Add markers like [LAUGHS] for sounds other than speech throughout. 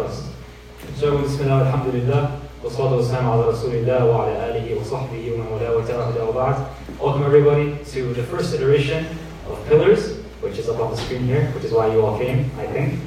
trust. So, Bismillah, Alhamdulillah, wa salatu wa salam ala Rasulillah wa wa man wala wa tabi'a wa ba'd. Welcome everybody to the first iteration of Pillars, which is up on the screen here, which is why you all came, I think.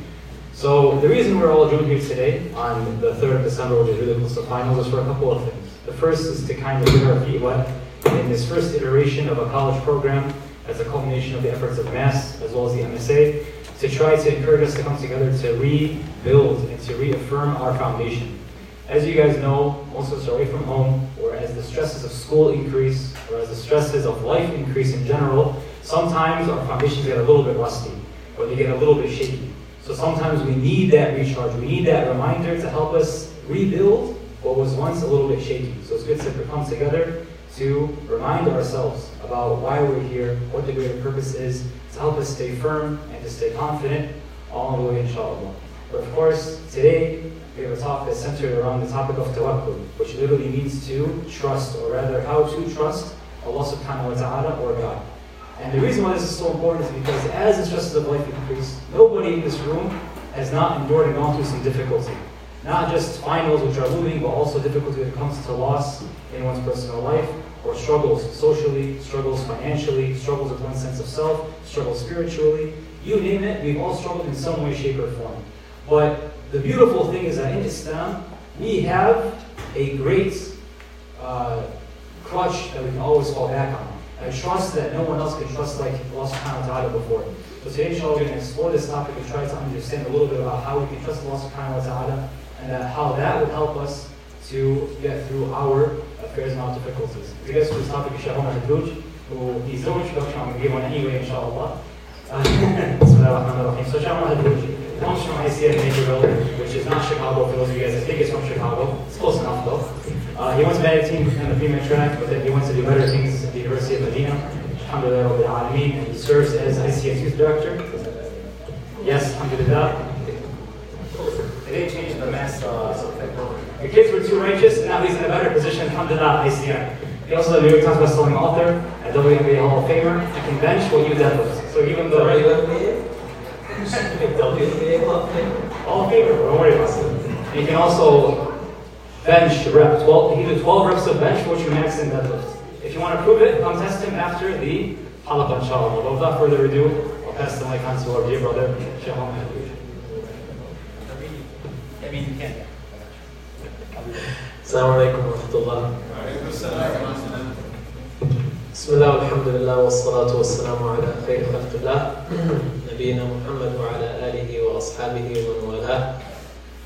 So the reason we're all joined here today on the 3rd of December, which is really close to finals, is for a couple of things. The first is to kind of get our feet wet in this first iteration of a college program as a culmination of the efforts of MASS as well as the MSA to try to encourage us to come together to rebuild and to reaffirm our foundation. As you guys know, most of us are away from home, or as the stresses of school increase, or as the stresses of life increase in general, sometimes our foundations get a little bit rusty, or they get a little bit shaky. So sometimes we need that recharge, we need that reminder to help us rebuild what was once a little bit shaky. So it's good to come together to remind ourselves about why we're here, what the greater purpose is, to help us stay firm and to stay confident all the way, inshallah. But of course, today we have a talk that's centered around the topic of tawakkul, which literally means to trust, or rather how to trust Allah subhanahu wa ta'ala or God. And the reason why this is so important is because as the stresses of life increase, nobody in this room has not endured and gone through some difficulty. Not just finals which are looming, but also difficulty when it comes to loss in one's personal life, or struggles socially, struggles financially, struggles with one's sense of self, struggles spiritually. You name it, we've all struggled in some way, shape, or form. But the beautiful thing is that in Islam, we have a great uh, crutch that we can always fall back on. I trust that no one else can trust like Allah subhanahu wa ta'ala before. So today, inshallah, we're going to explore this topic and try to understand a little bit about how we can trust Allah subhanahu wa ta'ala and uh, how that would help us to get through our affairs and our difficulties. To get to this topic is Shaykh Omar Hedroug, who he's no introduction, I'm going to give one anyway, inshallah. [LAUGHS] Bismillahirrahmanirrahim. So Omar Hedroug comes from ICF Naperville, which is not Chicago for those of you guys that think it's from Chicago. It's close enough though. Uh, he went to meditating in the female track, but then he went to do better things at the University of Medina. Alhamdulillah and he serves as ICF Youth Director. Yes, Alhamdulillah. They didn't change the mass. Uh, the kids were too righteous, and now he's in a better position. Alhamdulillah, ICF. He also the New York Times bestselling author, a WNBA Hall of Famer, and can bench what you deadlift. So even though WNBA? [LAUGHS] WNBA Hall of Famer? Hall of Famer, don't worry about it. You can also bench rep. 12, he did 12 reps of bench, which you max in deadlift. If you want to prove it, come test him after the halaqah, inshallah. But without further ado, I'll pass the mic on to our dear brother, Shaykh Muhammad. I mean, you can't. السلام عليكم ورحمة الله بسم الله والحمد لله والصلاة والسلام على خير خلق الله [CLEARS THROAT] نبينا محمد وعلى آله وأصحابه ومن والاه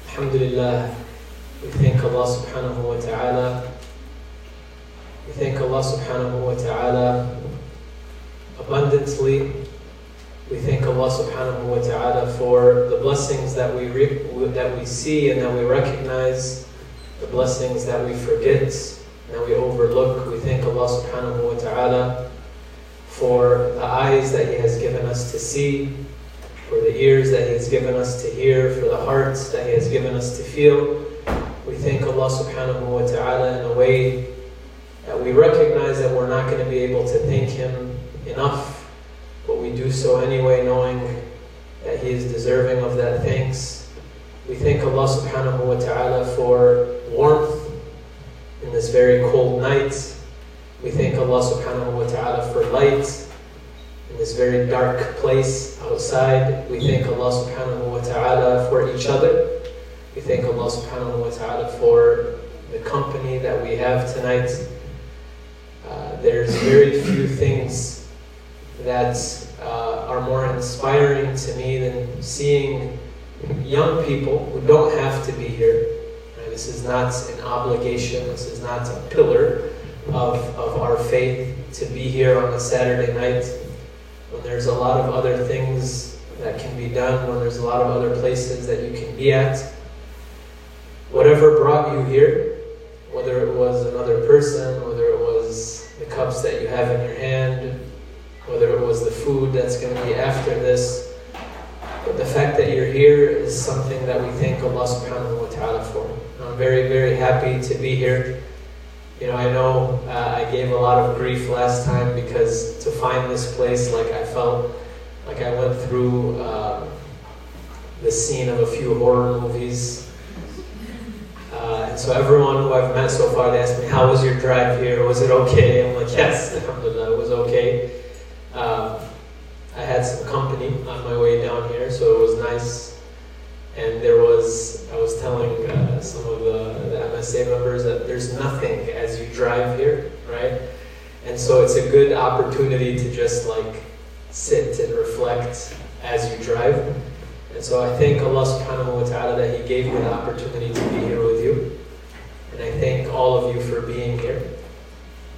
الحمد لله We thank Allah subhanahu wa ta'ala We thank Allah subhanahu wa ta'ala abundantly we thank Allah subhanahu wa ta'ala for the blessings that we re- that we see and that we recognize, the blessings that we forget, that we overlook. We thank Allah subhanahu wa ta'ala for the eyes that He has given us to see, for the ears that He has given us to hear, for the hearts that He has given us to feel. We thank Allah subhanahu wa ta'ala in a way that we recognize that we're not going to be able to thank Him enough but we do so anyway, knowing that He is deserving of that thanks. We thank Allah subhanahu wa ta'ala for warmth in this very cold night. We thank Allah subhanahu wa ta'ala for light in this very dark place outside. We thank Allah subhanahu wa ta'ala for each other. We thank Allah subhanahu wa ta'ala for the company that we have tonight. Uh, there's very few things that uh, are more inspiring to me than seeing young people who don't have to be here. This is not an obligation, this is not a pillar of, of our faith to be here on a Saturday night when there's a lot of other things that can be done, when there's a lot of other places that you can be at. Whatever brought you here, whether it was another person, whether it was the cups that you have in your hand, whether it was the food that's going to be after this. But the fact that you're here is something that we thank Allah subhanahu wa ta'ala for. I'm very, very happy to be here. You know, I know uh, I gave a lot of grief last time because to find this place, like I felt like I went through uh, the scene of a few horror movies. Uh, and so everyone who I've met so far, they ask me, how was your drive here? Was it okay? I'm like, yes, [LAUGHS] alhamdulillah, it was okay. Um, I had some company on my way down here, so it was nice. And there was, I was telling uh, some of the, the MSA members that there's nothing as you drive here, right? And so it's a good opportunity to just like sit and reflect as you drive. And so I thank Allah subhanahu wa ta'ala that He gave me the opportunity to be here with you. And I thank all of you for being here.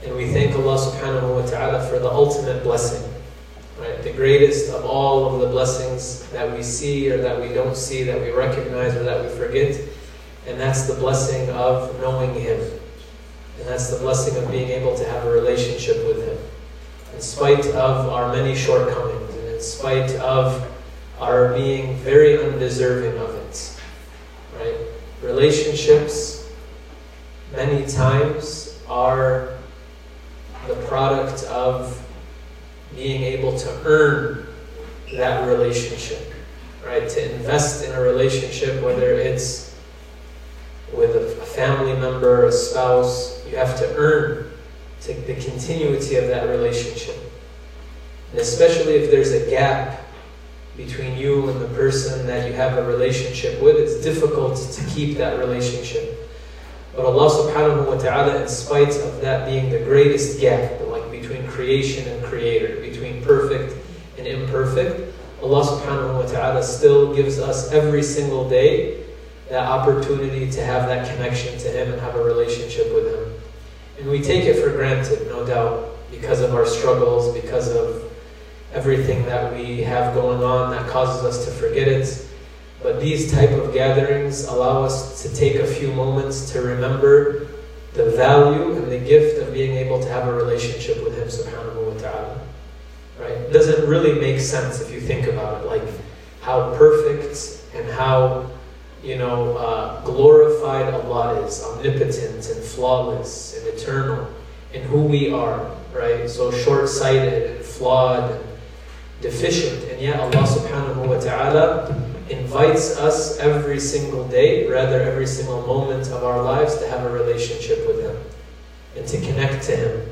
And we thank Allah subhanahu wa ta'ala for the ultimate blessing. The greatest of all of the blessings that we see or that we don't see, that we recognize or that we forget. And that's the blessing of knowing Him. And that's the blessing of being able to have a relationship with Him. In spite of our many shortcomings, and in spite of our being very undeserving of it. Right? Relationships, many times, are the product of being able to earn that relationship. Right? To invest in a relationship, whether it's with a family member, a spouse, you have to earn to the continuity of that relationship. And especially if there's a gap between you and the person that you have a relationship with, it's difficult to keep that relationship. But Allah subhanahu wa ta'ala, in spite of that being the greatest gap, like between creation and creator, perfect and imperfect, Allah subhanahu wa ta'ala still gives us every single day that opportunity to have that connection to Him and have a relationship with Him. And we take it for granted, no doubt, because of our struggles, because of everything that we have going on that causes us to forget it. But these type of gatherings allow us to take a few moments to remember the value and the gift of being able to have a relationship with Him subhanahu wa ta'ala. Right? It doesn't really make sense if you think about it, like how perfect and how you know, uh, glorified Allah is, omnipotent and flawless and eternal, and who we are, right? So short-sighted and flawed and deficient, and yet Allah subhanahu wa ta'ala invites us every single day, rather every single moment of our lives, to have a relationship with Him and to connect to Him.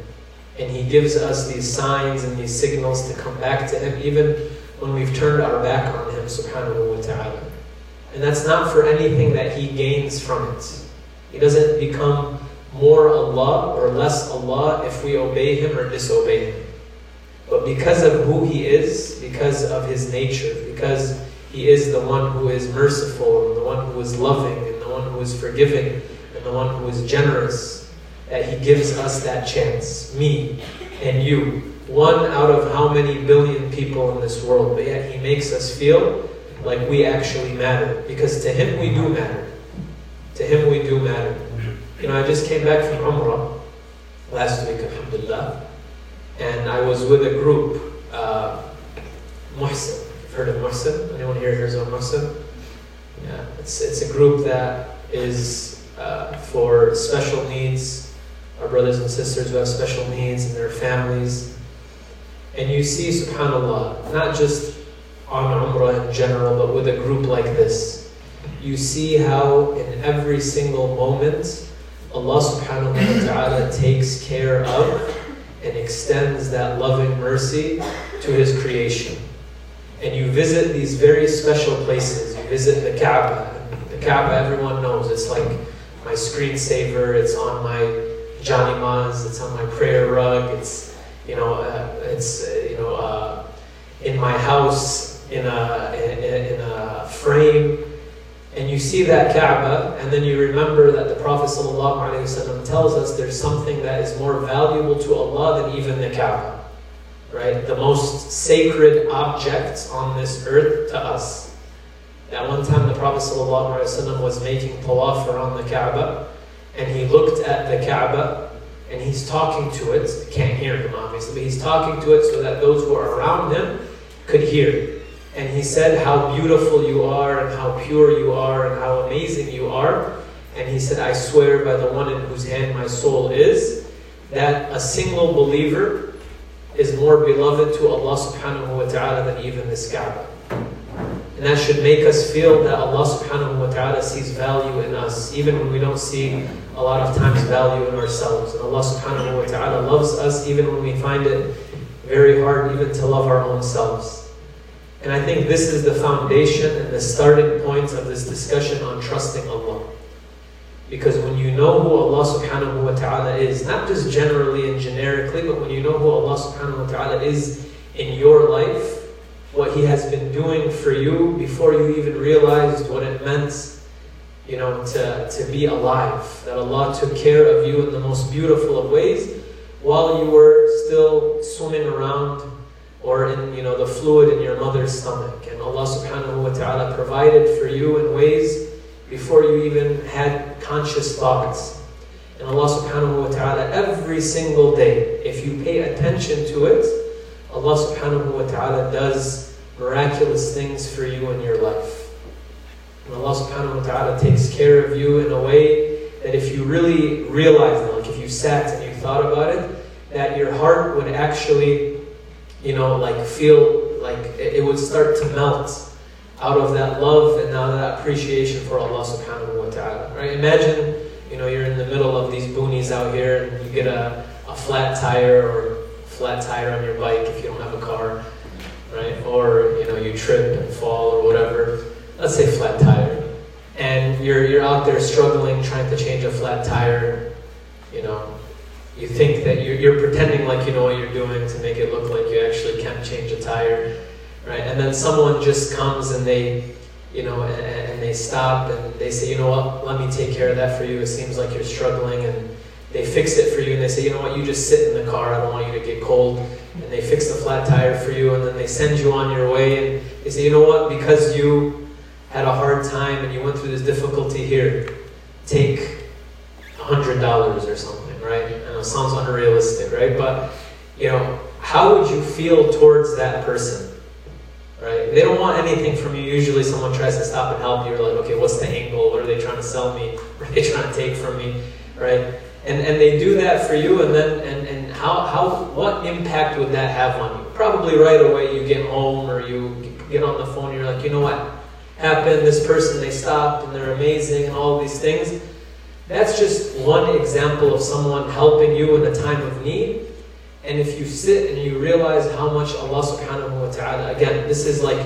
And He gives us these signs and these signals to come back to Him, even when we've turned our back on Him subhanahu wa ta'ala. And that's not for anything that he gains from it. He doesn't become more Allah or less Allah if we obey him or disobey him. But because of who he is, because of his nature, because he is the one who is merciful, and the one who is loving, and the one who is forgiving, and the one who is generous, that he gives us that chance, me and you. One out of how many billion people in this world, but yet he makes us feel like we actually matter. Because to him we do matter. To him we do matter. You know, I just came back from Umrah last week, alhamdulillah, and I was with a group, uh, Muhsin. You've heard of Muhsin? Anyone here hears of Muhsin? Yeah, it's, it's a group that is uh, for special needs, our brothers and sisters who have special needs and their families. And you see, subhanAllah, not just on Umrah in general, but with a group like this, you see how in every single moment, Allah subhanahu wa ta'ala takes care of and extends that loving mercy to His creation. And you visit these very special places. You visit the Kaaba. The Kaaba, everyone knows, it's like my screensaver, it's on my janamaz, it's on my prayer rug, it's, you know, uh, it's, uh, you know, uh, in my house, in a, in, in a frame, and you see that Kaaba, and then you remember that the Prophet ﷺ tells us there's something that is more valuable to Allah than even the Kaaba. Right? The most sacred object on this earth to us. At one time, the Prophet ﷺ was making tawaf around the Kaaba, and he looked at the Kaaba, and he's talking to it. Can't hear him, obviously, but he's talking to it so that those who are around him could hear and he said how beautiful you are and how pure you are and how amazing you are. And he said, I swear by the one in whose hand my soul is, that a single believer is more beloved to Allah subhanahu wa ta'ala than even this Kaaba. And that should make us feel that Allah subhanahu wa ta'ala sees value in us, even when we don't see a lot of times value in ourselves. And Allah subhanahu wa ta'ala loves us even when we find it very hard even to love our own selves. And I think this is the foundation and the starting point of this discussion on trusting Allah. Because when you know who Allah subhanahu wa ta'ala is, not just generally and generically, but when you know who Allah subhanahu wa ta'ala is in your life, what He has been doing for you before you even realized what it meant, you know, to, to be alive. That Allah took care of you in the most beautiful of ways while you were still swimming around or in you know the fluid in your mother's stomach. And Allah subhanahu wa ta'ala provided for you in ways before you even had conscious thoughts. And Allah subhanahu wa ta'ala every single day, if you pay attention to it, Allah subhanahu wa ta'ala does miraculous things for you in your life. And Allah subhanahu wa ta'ala takes care of you in a way that if you really realize it, like if you sat and you thought about it, that your heart would actually, you know, like feel like it would start to melt out of that love and out of that appreciation for Allah subhanahu wa ta'ala. Right? Imagine, you know, you're in the middle of these boonies out here and you get a, a flat tire or flat tire on your bike if you don't have a car, right? Or, you know, you trip and fall or whatever. Let's say flat tire. And you're, you're out there struggling, trying to change a flat tire, you know, you think that you're, you're pretending like you know what you're doing to make it look like you actually can change a tire right? And then someone just comes and they, you know, and, and, they stop and they say, you know what, let me take care of that for you. It seems like you're struggling, and they fix it for you. And they say, you know what, you just sit in the car. I don't want you to get cold. And they fix the flat tire for you, and then they send you on your way. And they say, you know what, because you had a hard time and you went through this difficulty here, take hundred dollars or something, right? I know it sounds unrealistic, right? But you know, how would you feel towards that person? right? They don't want anything from you. Usually someone tries to stop and help you. You're like, okay, what's the angle? What are they trying to sell me? What are they [LAUGHS] trying to take from me, right? And, and they do that for you, and then and, and how, how what impact would that have on you? Probably right away you get home or you get on the phone. and You're like, you know what happened? This person they stopped and they're amazing and all these things. That's just one example of someone helping you in a time of need. And if you sit and you realize how much Allah subhanahu wa ta'ala, again, this is like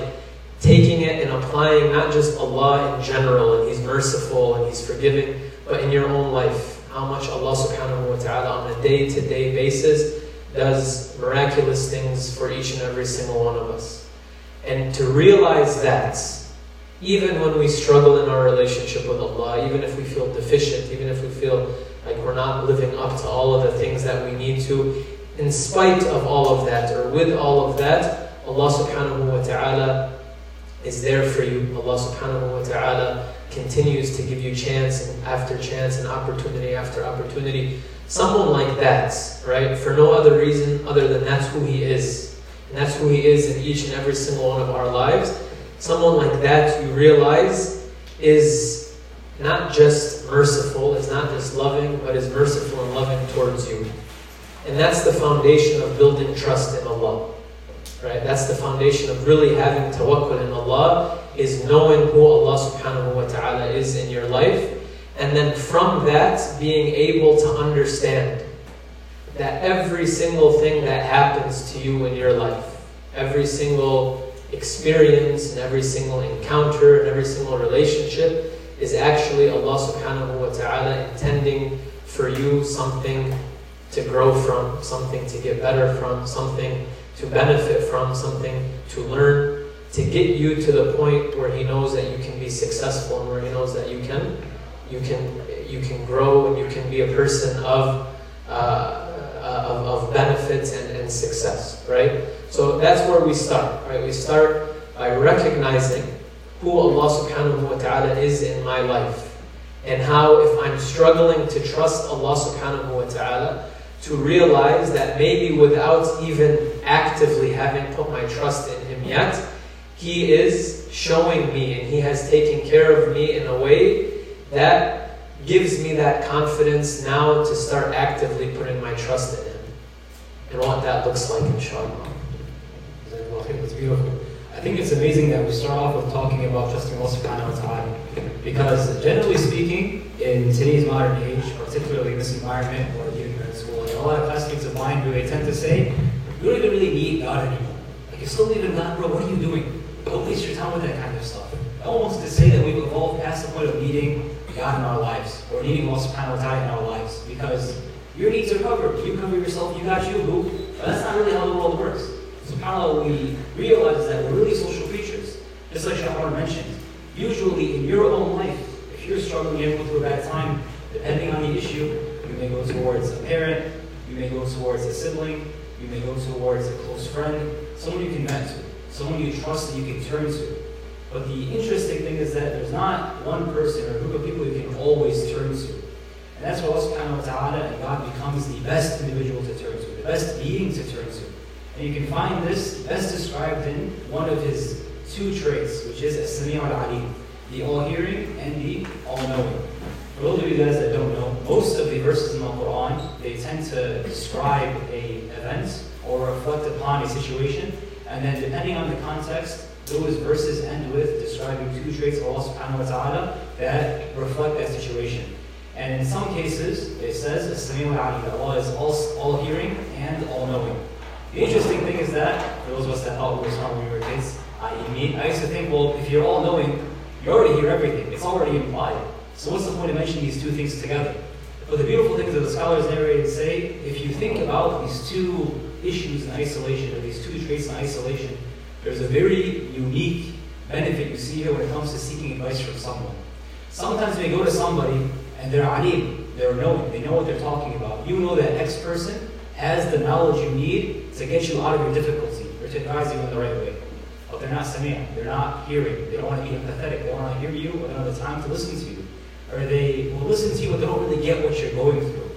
taking it and applying not just Allah in general, and He's merciful and He's forgiving, but in your own life, how much Allah subhanahu wa ta'ala on a day to day basis does miraculous things for each and every single one of us. And to realize that, even when we struggle in our relationship with Allah, even if we feel deficient, even if we feel like we're not living up to all of the things that we need to, in spite of all of that, or with all of that, Allah subhanahu wa ta'ala is there for you. Allah subhanahu wa ta'ala continues to give you chance and after chance and opportunity after opportunity. Someone like that, right, for no other reason other than that's who he is. And that's who he is in each and every single one of our lives. Someone like that you realize is not just merciful, is not just loving, but is merciful and loving towards you. And that's the foundation of building trust in Allah. Right? That's the foundation of really having tawakkul in Allah, is knowing who Allah subhanahu wa ta'ala is in your life. And then from that, being able to understand that every single thing that happens to you in your life, every single experience and every single encounter and every single relationship is actually Allah subhanahu wa ta'ala intending for you something to grow from, something to get better from, something to benefit from, something to learn, to get you to the point where He knows that you can be successful and where He knows that you can, you can, you can grow and you can be a person of, uh, of, of benefits and, and success, right? So that's where we start, right? We start by recognizing who Allah subhanahu wa ta'ala is in my life and how if I'm struggling to trust Allah subhanahu wa ta'ala, to realize that maybe without even actively having put my trust in Him yet, He is showing me and He has taken care of me in a way that gives me that confidence now to start actively putting my trust in Him. And what that looks like, inshallah. I think beautiful. I think it's amazing that we start off with talking about trusting Allah subhanahu wa ta'ala. Because generally speaking, in today's modern age, particularly in this environment or even in school, and a lot of classmates of mine who they tend to say, you don't even really need God anymore. Like you still believe in God, bro, what are you doing? Don't waste your time with that kind of stuff. That almost to say that we've evolved past the point of needing God in our lives, or needing Allah subhanahu wa ta'ala in our lives, because your needs are covered. You cover yourself, you got you, boo. But that's not really how the world works. SubhanAllah, we realize that we're really social creatures. Just like Shahar mentioned, usually in your own life, if you're struggling, you're going through a bad time, depending on the issue, you may go towards a parent, you may go towards a sibling, you may go towards a close friend, someone you can vent to, someone you trust that you can turn to. But the interesting thing is that there's not one person or group of people you can always turn to. And that's why Allah subhanahu wa ta'ala and God becomes the best individual to turn to, the best being to turn to. And you can find this best described in one of his two traits, which is as-sami' al-alim, the all-hearing and the all-knowing. For those of you guys that don't know, most of the verses in the Quran, they tend to describe a event or reflect upon a situation, and then depending on the context, those verses end with describing two traits of Allah subhanahu wa ta'ala that reflect that situation. And in some cases, it says, as-sami' al-alim, that Allah is all, all-hearing and all-knowing. The interesting thing is that, those of us that thought we were smart when we were kids, I, mean, I used to think, well, if you're all knowing, you already hear everything. It's already implied. So what's the point of mentioning these two things together? But the beautiful things that the scholars narrate say, if you think about these two issues in isolation, or these two traits in isolation, there's a very unique benefit you see here when it comes to seeking advice from someone. Sometimes we go to somebody and they're alim, they're knowing, they know what they're talking about. You know that X person has the knowledge you need to get you out of your difficulty or to advise you in the right way. But they're not samia, they're not hearing, they don't want to be empathetic, they don't want to hear you, or they don't have the time to listen to you. Or they will listen to you, but they don't really get what you're going through.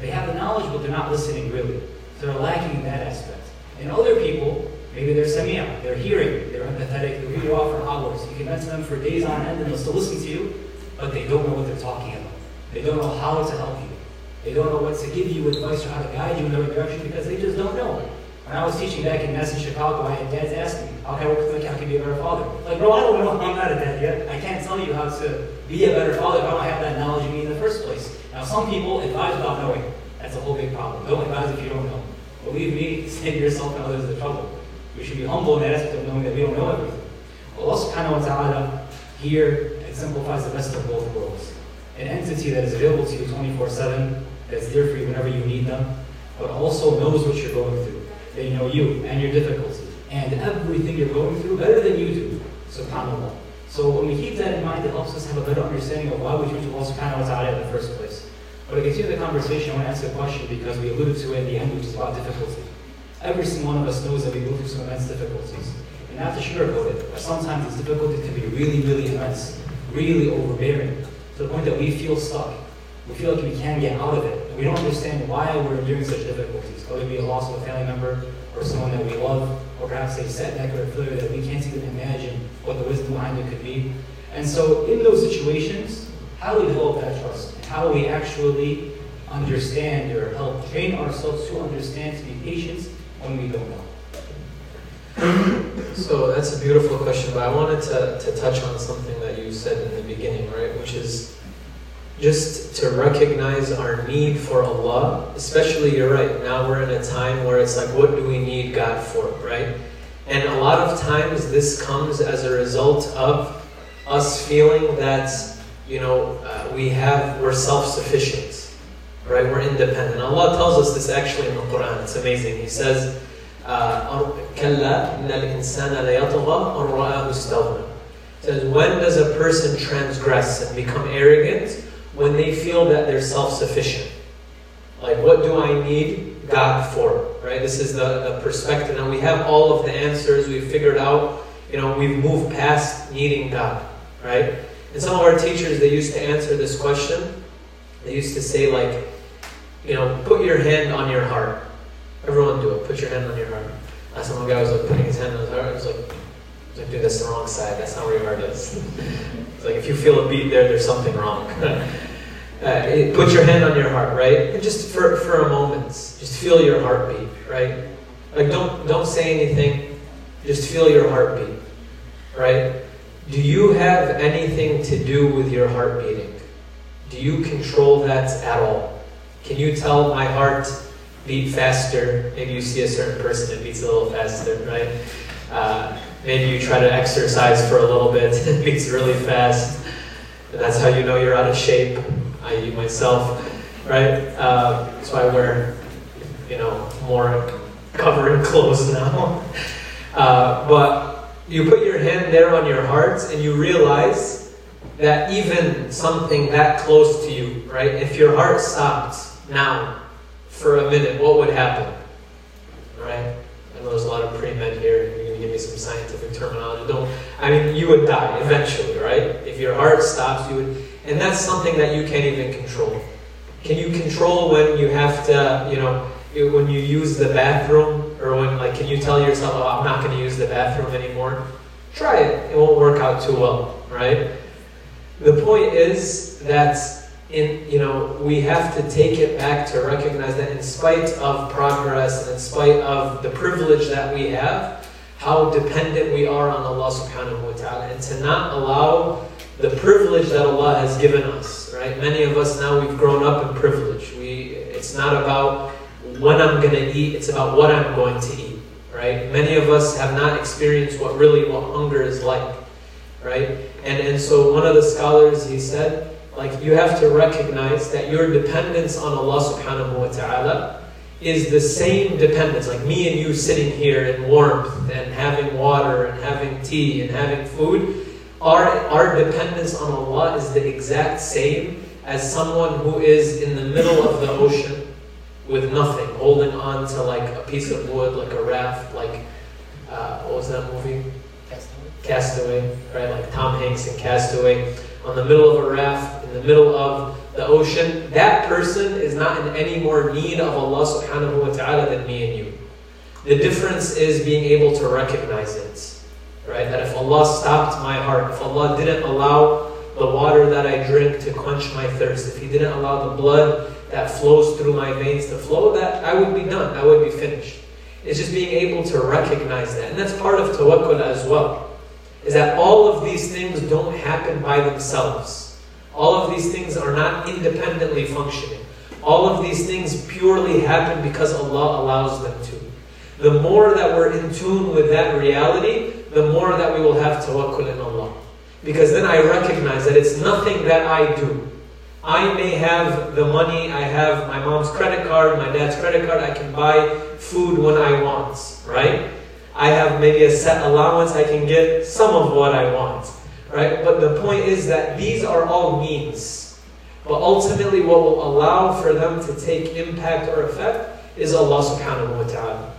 They have the knowledge, but they're not listening really. So they're lacking in that aspect. And other people, maybe they're samia, they're hearing, they're empathetic, they'll hear you out for hours. You can vent to them for days on end and they'll still listen to you, but they don't know what they're talking about. They don't know how to help you. They don't know what to give you advice or how to guide you in the right direction because they just don't know. When I was teaching back in Madison, Chicago, I had dads ask me, how can I? How can I be a better father? Like, bro, I don't know. I'm not a dad yet. I can't tell you how to be a better father if I don't have that knowledge in me in the first place. Now, some people advise without knowing. That's a whole big problem. Don't advise if you don't know. Believe me, [LAUGHS] save yourself and others the trouble. We should be humble in that aspect of knowing that we don't know everything. Allah subhanahu wa ta'ala here exemplifies the best of both worlds. An entity that is available to you 24-7, that's there for you whenever you need them, but also knows what you're going through. They know you and your difficulties and everything you're going through better than you do, subhanAllah. So when we keep that in mind, it helps us have a better understanding of why we turn to Allah subhanahu wa ta'ala in the first place. But to continue the conversation, I want to ask a question because we alluded to it in the end, which is about difficulty. Every single one of us knows that we go through some immense difficulties. And not to sugarcoat it, but sometimes these difficulties can be really, really immense, really overbearing, to the point that we feel stuck. We feel like we can't get out of it. And we don't understand why we're enduring such difficulties, whether it be a loss of a family member, or someone that we love, or perhaps a setback or a failure that we can't even imagine what the wisdom behind it could be. And so in those situations, how do we develop that trust? How do we actually understand or help train ourselves to understand, to be patient when we don't know? So that's a beautiful question, but I wanted to, to touch on something that you said in the beginning, right? Which is just to recognize our need for Allah, especially you're right, now we're in a time where it's like, what do we need God for, right? And a lot of times this comes as a result of us feeling that, you know, uh, we have, we're self-sufficient, right? We're independent. Allah tells us this actually in the Quran. It's amazing. He says, كلا إن الإنسان ليطغى أن رآه استغنى. Says, when does a person transgress and become arrogant? When they feel that they're self-sufficient. Like, what do I need God for? Right? This is the, the perspective. Now we have all of the answers. We've figured out, you know, we've moved past needing God. Right? And some of our teachers, they used to answer this question. They used to say, like, you know, put your hand on your heart. Everyone do it. Put your hand on your heart. Last time one guy was like putting his hand on his heart. I was like, I was like, dude, that's the wrong side. That's not where your heart is. [LAUGHS] it's like if you feel a beat there, there's something wrong. [LAUGHS] uh, put your hand on your heart, right? And just for for a moment, just feel your heartbeat, right? Like don't don't say anything. Just feel your heartbeat. right? Do you have anything to do with your heart beating? Do you control that at all? Can you tell my heart beat faster? Maybe you see a certain person that beats a little faster, right? Uh, maybe you try to exercise for a little bit, [LAUGHS] it beats really fast. And that's how you know you're out of shape, i.e. myself, right? Uh, why I wear, you know, more covering [LAUGHS] clothes now. Uh, but you put your hand there on your heart and you realize that even something that close to you, right? If your heart stopped now for a minute, what would happen? Right? I know there's a lot of pre-med here. You're going to give me some scientific terminology. Don't. I mean, you would die eventually, right? If your heart stops, you would, and that's something that you can't even control. Can you control when you have to, you know, when you use the bathroom, or when like, can you tell yourself, "Oh, I'm not going to use the bathroom anymore"? Try it. It won't work out too well, right? The point is that in you know we have to take it back to recognize that in spite of progress and in spite of the privilege that we have, how dependent we are on Allah subhanahu wa ta'ala and to not allow the privilege that Allah has given us, right? Many of us now we've grown up in privilege. We it's not about when I'm going to eat, it's about what I'm going to eat, right? Many of us have not experienced what really what hunger is like, right? And and so one of the scholars he said like you have to recognize that your dependence on Allah subhanahu wa ta'ala is the same dependence. Like me and you sitting here in warmth and having water and having tea and having food. Our, our dependence on Allah is the exact same as someone who is in the middle of the ocean with nothing, holding on to like a piece of wood, like a raft, like uh, what was that movie? Castaway. Castaway, right? Like Tom Hanks in Castaway, on the middle of a raft, in the middle of the ocean. That person is not in any more need of Allah subhanahu wa ta'ala than me and you. The difference is being able to recognize it. Right? That if Allah stopped my heart, if Allah didn't allow the water that I drink to quench my thirst, if He didn't allow the blood that flows through my veins to flow, that I would be done. I would be finished. It's just being able to recognize that. And that's part of tawakkul as well is that all of these things don't happen by themselves. All of these things are not independently functioning. All of these things purely happen because Allah allows them to. The more that we're in tune with that reality, the more that we will have tawakkul in Allah. Because then I recognize that it's nothing that I do. I may have the money, I have my mom's credit card, my dad's credit card, I can buy food when I want, right? I have maybe a set allowance, I can get some of what I want. Right? But the point is that these are all means. But ultimately what will allow for them to take impact or effect is Allah subhanahu wa ta'ala.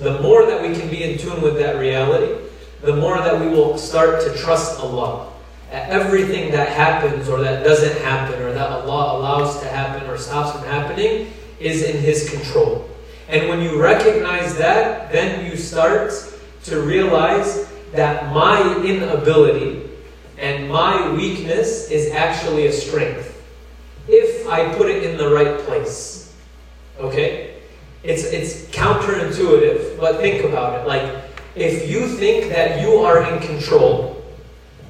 The more that we can be in tune with that reality, the more that we will start to trust Allah. That everything that happens or that doesn't happen or that Allah allows to happen or stops from happening is in His control. And when you recognize that, then you start to realize that my inability and my weakness is actually a strength. If I put it in the right place. Okay? It's, it's counterintuitive, but think about it. Like, if you think that you are in control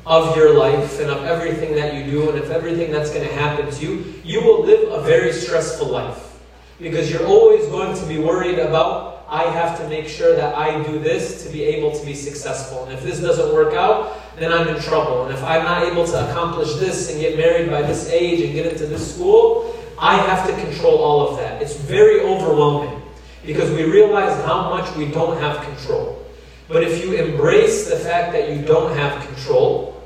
of your life and of everything that you do and of everything that's going to happen to you, you will live a very stressful life. Because you're always going to be worried about, I have to make sure that I do this to be able to be successful. And if this doesn't work out, then I'm in trouble. And if I'm not able to accomplish this and get married by this age and get into this school, I have to control all of that. It's very overwhelming because we realize how much we don't have control. But if you embrace the fact that you don't have control,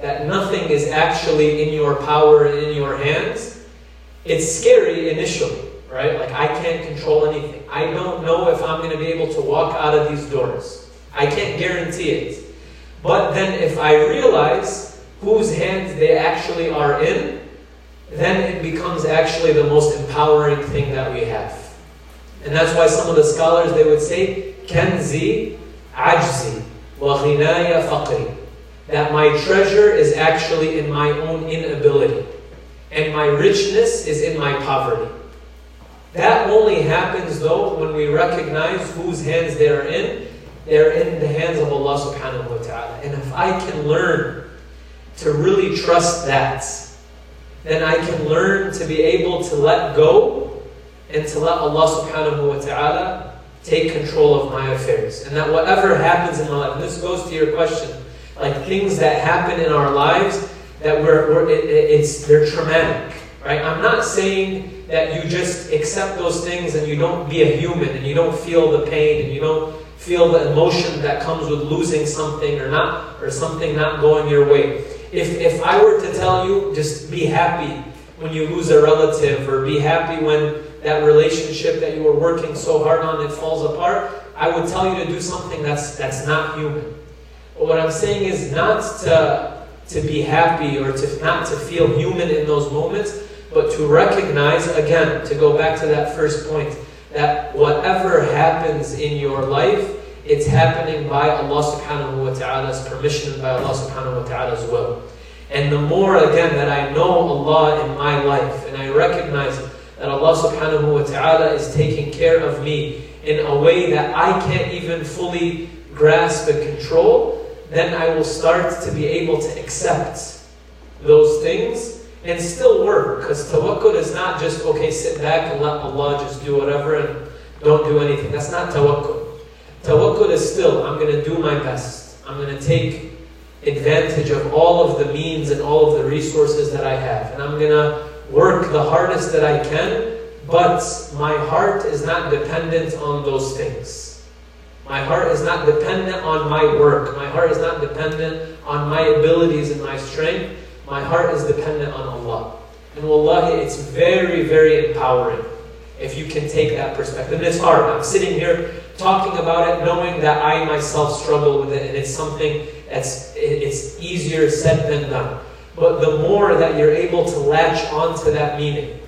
that nothing is actually in your power and in your hands, it's scary initially right? Like I can't control anything. I don't know if I'm going to be able to walk out of these doors. I can't guarantee it. But then if I realize whose hands they actually are in, then it becomes actually the most empowering thing that we have. And that's why some of the scholars they would say, Kenzi That my treasure is actually in my own inability. And my richness is in my poverty. That only happens though when we recognize whose hands they are in they're in the hands of Allah subhanahu wa ta'ala. And if I can learn to really trust that, then I can learn to be able to let go and to let Allah subhanahu wa ta'ala take control of my affairs. And that whatever happens in my life, and this goes to your question, like things that happen in our lives that we're, we're it, it's they're traumatic. Right? I'm not saying that you just accept those things and you don't be a human and you don't feel the pain and you don't feel the emotion that comes with losing something or not or something not going your way. If if I were to tell you just be happy when you lose a relative or be happy when that relationship that you were working so hard on it falls apart, I would tell you to do something that's that's not human. But what I'm saying is not to to be happy or to not to feel human in those moments, but to recognize, again, to go back to that first point, that whatever happens in your life, it's happening by Allah subhanahu wa ta'ala's permission, and by Allah subhanahu wa ta'ala's will. And the more, again, that I know Allah in my life, and I recognize that Allah subhanahu wa ta'ala is taking care of me in a way that I can't even fully grasp and control, then I will start to be able to accept those things and still work. Because tawakkul is not just, okay, sit back and let Allah just do whatever and don't do anything. That's not tawakkul. Tawakkul is still, I'm going to do my best. I'm going to take advantage of all of the means and all of the resources that I have. And I'm going to work the hardest that I can, but my heart is not dependent on those things. My heart is not dependent on my work. My heart is not dependent on my abilities and my strength. My heart is dependent on Allah. And wallahi, it's very, very empowering if you can take that perspective. And it's hard. I'm sitting here talking about it, knowing that I myself struggle with it, and it's something that's it's easier said than done. But the more that you're able to latch onto that meaning,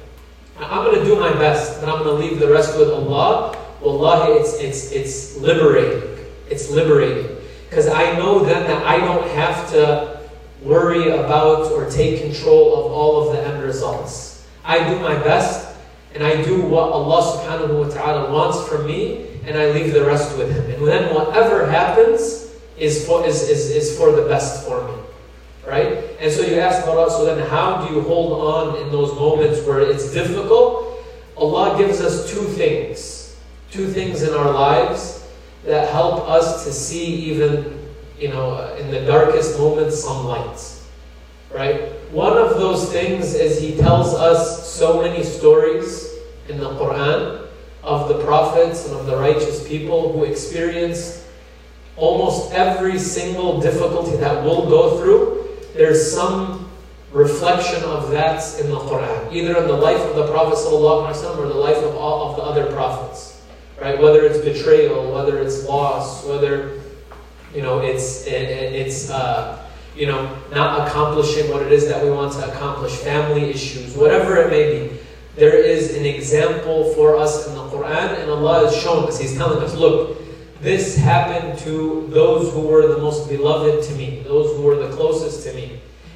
I'm going to do my best, and I'm going to leave the rest with Allah. Wallahi, it's it's it's liberating. It's liberating because I know then that I don't have to worry about or take control of all of the end results. I do my best and I do what Allah subhanahu wa ta'ala wants from me and I leave the rest with Him. And then whatever happens is for, is, is, is for the best for me. Right? And so you ask about so then how do you hold on in those moments where it's difficult? Allah gives us two things. Two things in our lives that help us to see even you know, in the darkest moments, some light. Right? One of those things is he tells us so many stories in the Quran of the prophets and of the righteous people who experienced almost every single difficulty that we'll go through. There's some reflection of that in the Quran, either in the life of the Prophet or the life of all of the other prophets. Right? Whether it's betrayal, whether it's loss, whether you know, it's it, it's uh, you know not accomplishing what it is that we want to accomplish, family issues, whatever it may be. There is an example for us in the Quran, and Allah has shown us. He's telling us, look, this happened to those who were the most beloved to me, those who were the closest to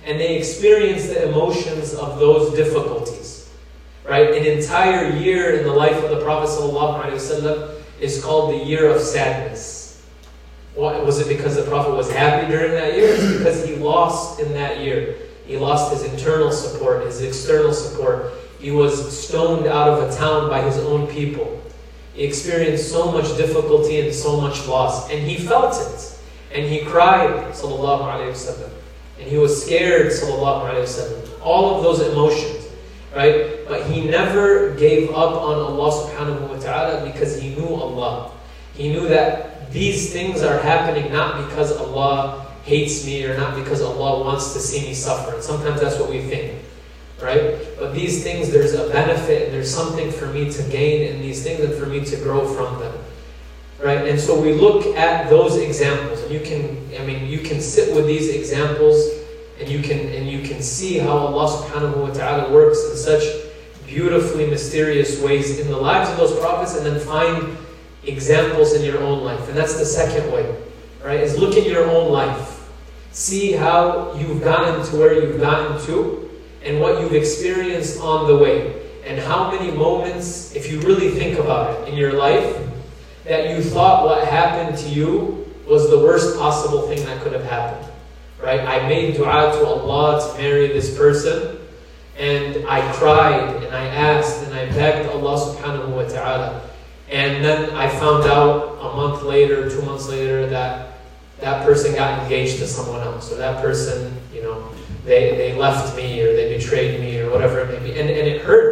and they experience the emotions of those difficulties. Right, an entire year in the life of the Prophet ﷺ is called the year of sadness what, was it because the Prophet was happy during that year? It's because he lost in that year. He lost his internal support, his external support. He was stoned out of a town by his own people. He experienced so much difficulty and so much loss. And he felt it. And he cried, sallallahu alayhi wasallam. And he was scared, sallallahu alayhi wasallam. All of those emotions, right? But he never gave up on Allah subhanahu wa ta'ala because he knew Allah. He knew that these things are happening not because Allah hates me or not because Allah wants to see me suffer. And sometimes that's what we think, right? But these things, there's a benefit and there's something for me to gain in these things and for me to grow from them. Right? And so we look at those examples, and you can, I mean, you can sit with these examples and you can and you can see how Allah subhanahu wa ta'ala works in such beautifully mysterious ways in the lives of those prophets and then find examples in your own life. And that's the second way, right? Is look at your own life. See how you've gotten to where you've gotten to and what you've experienced on the way. And how many moments, if you really think about it in your life, that you thought what happened to you was the worst possible thing that could have happened. Right? I made dua to Allah to marry this person, and I cried and I asked and I begged Allah subhanahu wa ta'ala. And then I found out a month later, two months later, that that person got engaged to someone else, or that person, you know, they, they left me, or they betrayed me, or whatever it may be. And, and it hurts.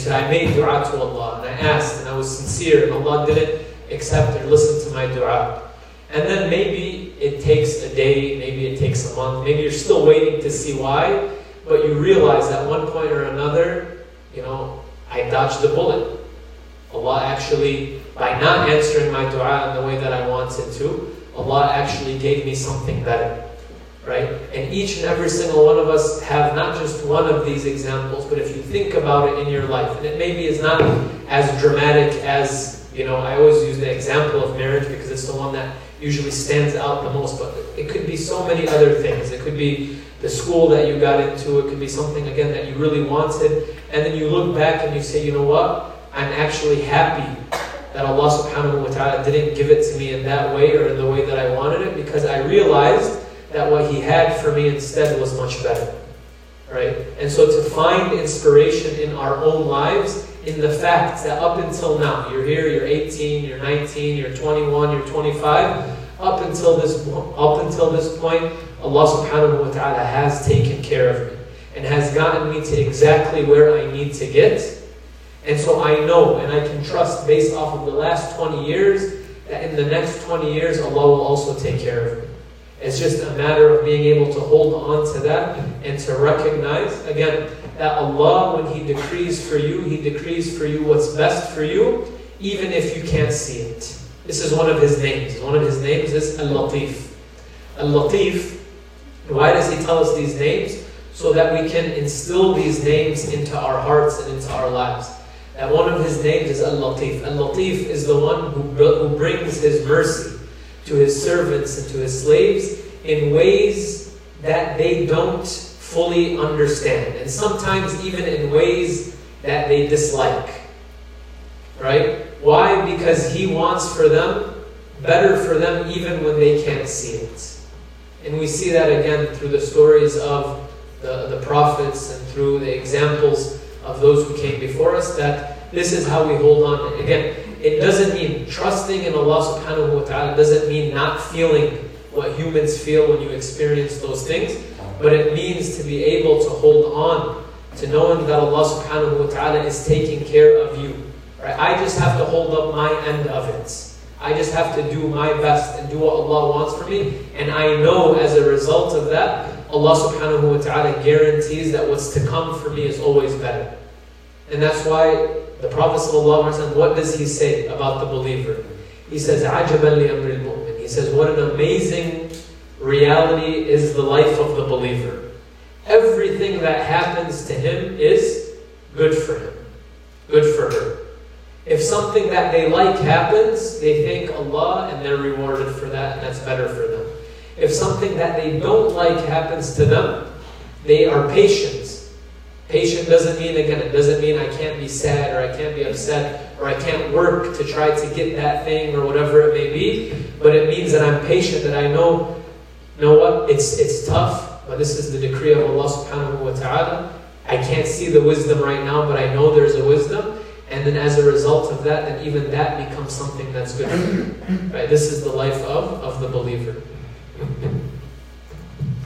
Said, I made dua to Allah, and I asked, and I was sincere, and Allah didn't accept or listen to my dua. And then maybe it takes a day, maybe it takes a month, maybe you're still waiting to see why, but you realize at one point or another, you know, I dodged the bullet. Allah actually, by not answering my dua in the way that I wanted to, Allah actually gave me something better. Right? And each and every single one of us have not just one of these examples, but if you think about it in your life, and it maybe is not as dramatic as, you know, I always use the example of marriage because it's the one that usually stands out the most, but it could be so many other things. It could be the school that you got into, it could be something, again, that you really wanted, and then you look back and you say, you know what? I'm actually happy that Allah subhanahu wa ta'ala didn't give it to me in that way or in the way that I wanted it because I realized that what He had for me instead was much better. Right? And so to find inspiration in our own lives in the fact that up until now, you're here, you're 18, you're 19, you're 21, you're 25, up until this up until this point, Allah subhanahu wa ta'ala has taken care of me and has gotten me to exactly where I need to get. And so I know and I can trust based off of the last 20 years that in the next 20 years Allah will also take care of me. It's just a matter of being able to hold on to that and to recognize, again, that Allah, when He decrees for you, He decrees for you what's best for you, even if you can't see it. This is one of His names. One of His names is Al-Latif. Al-Latif, why does He tell us these names? So that we can instill these names into our hearts and into our lives. That one of His names is Al-Latif. Al-Latif is the one who, who brings His mercy to his servants and to his slaves in ways that they don't fully understand, and sometimes even in ways that they dislike. Right? Why? Because he wants for them better for them even when they can't see it. And we see that again through the stories of the, the prophets and through the examples of those who came before us that this is how we hold on. Again, it doesn't mean trusting in Allah subhanahu wa ta'ala doesn't mean not feeling what humans feel when you experience those things, but it means to be able to hold on to knowing that Allah subhanahu wa ta'ala is taking care of you. Right? I just have to hold up my end of it. I just have to do my best and do what Allah wants for me. And I know as a result of that, Allah subhanahu wa ta'ala guarantees that what's to come for me is always better. And that's why the Prophet ﷺ, what does he say about the believer? He says, عَجَبًا لِأَمْرِ الْمُؤْمِنِ He says, what an amazing reality is the life of the believer. Everything that happens to him is good for him, good for her. If something that they like happens, they thank Allah and they're rewarded for that, and that's better for them. If something that they don't like happens to them, they are patient. Patient doesn't mean, again, it doesn't mean I can't be sad or I can't be upset or I can't work to try to get that thing or whatever it may be, but it means that I'm patient, that I know, you know what, it's, it's tough, but this is the decree of Allah subhanahu wa ta'ala. I can't see the wisdom right now, but I know there's a wisdom. And then as a result of that, then even that becomes something that's good for you. Right? This is the life of, of the believer. Do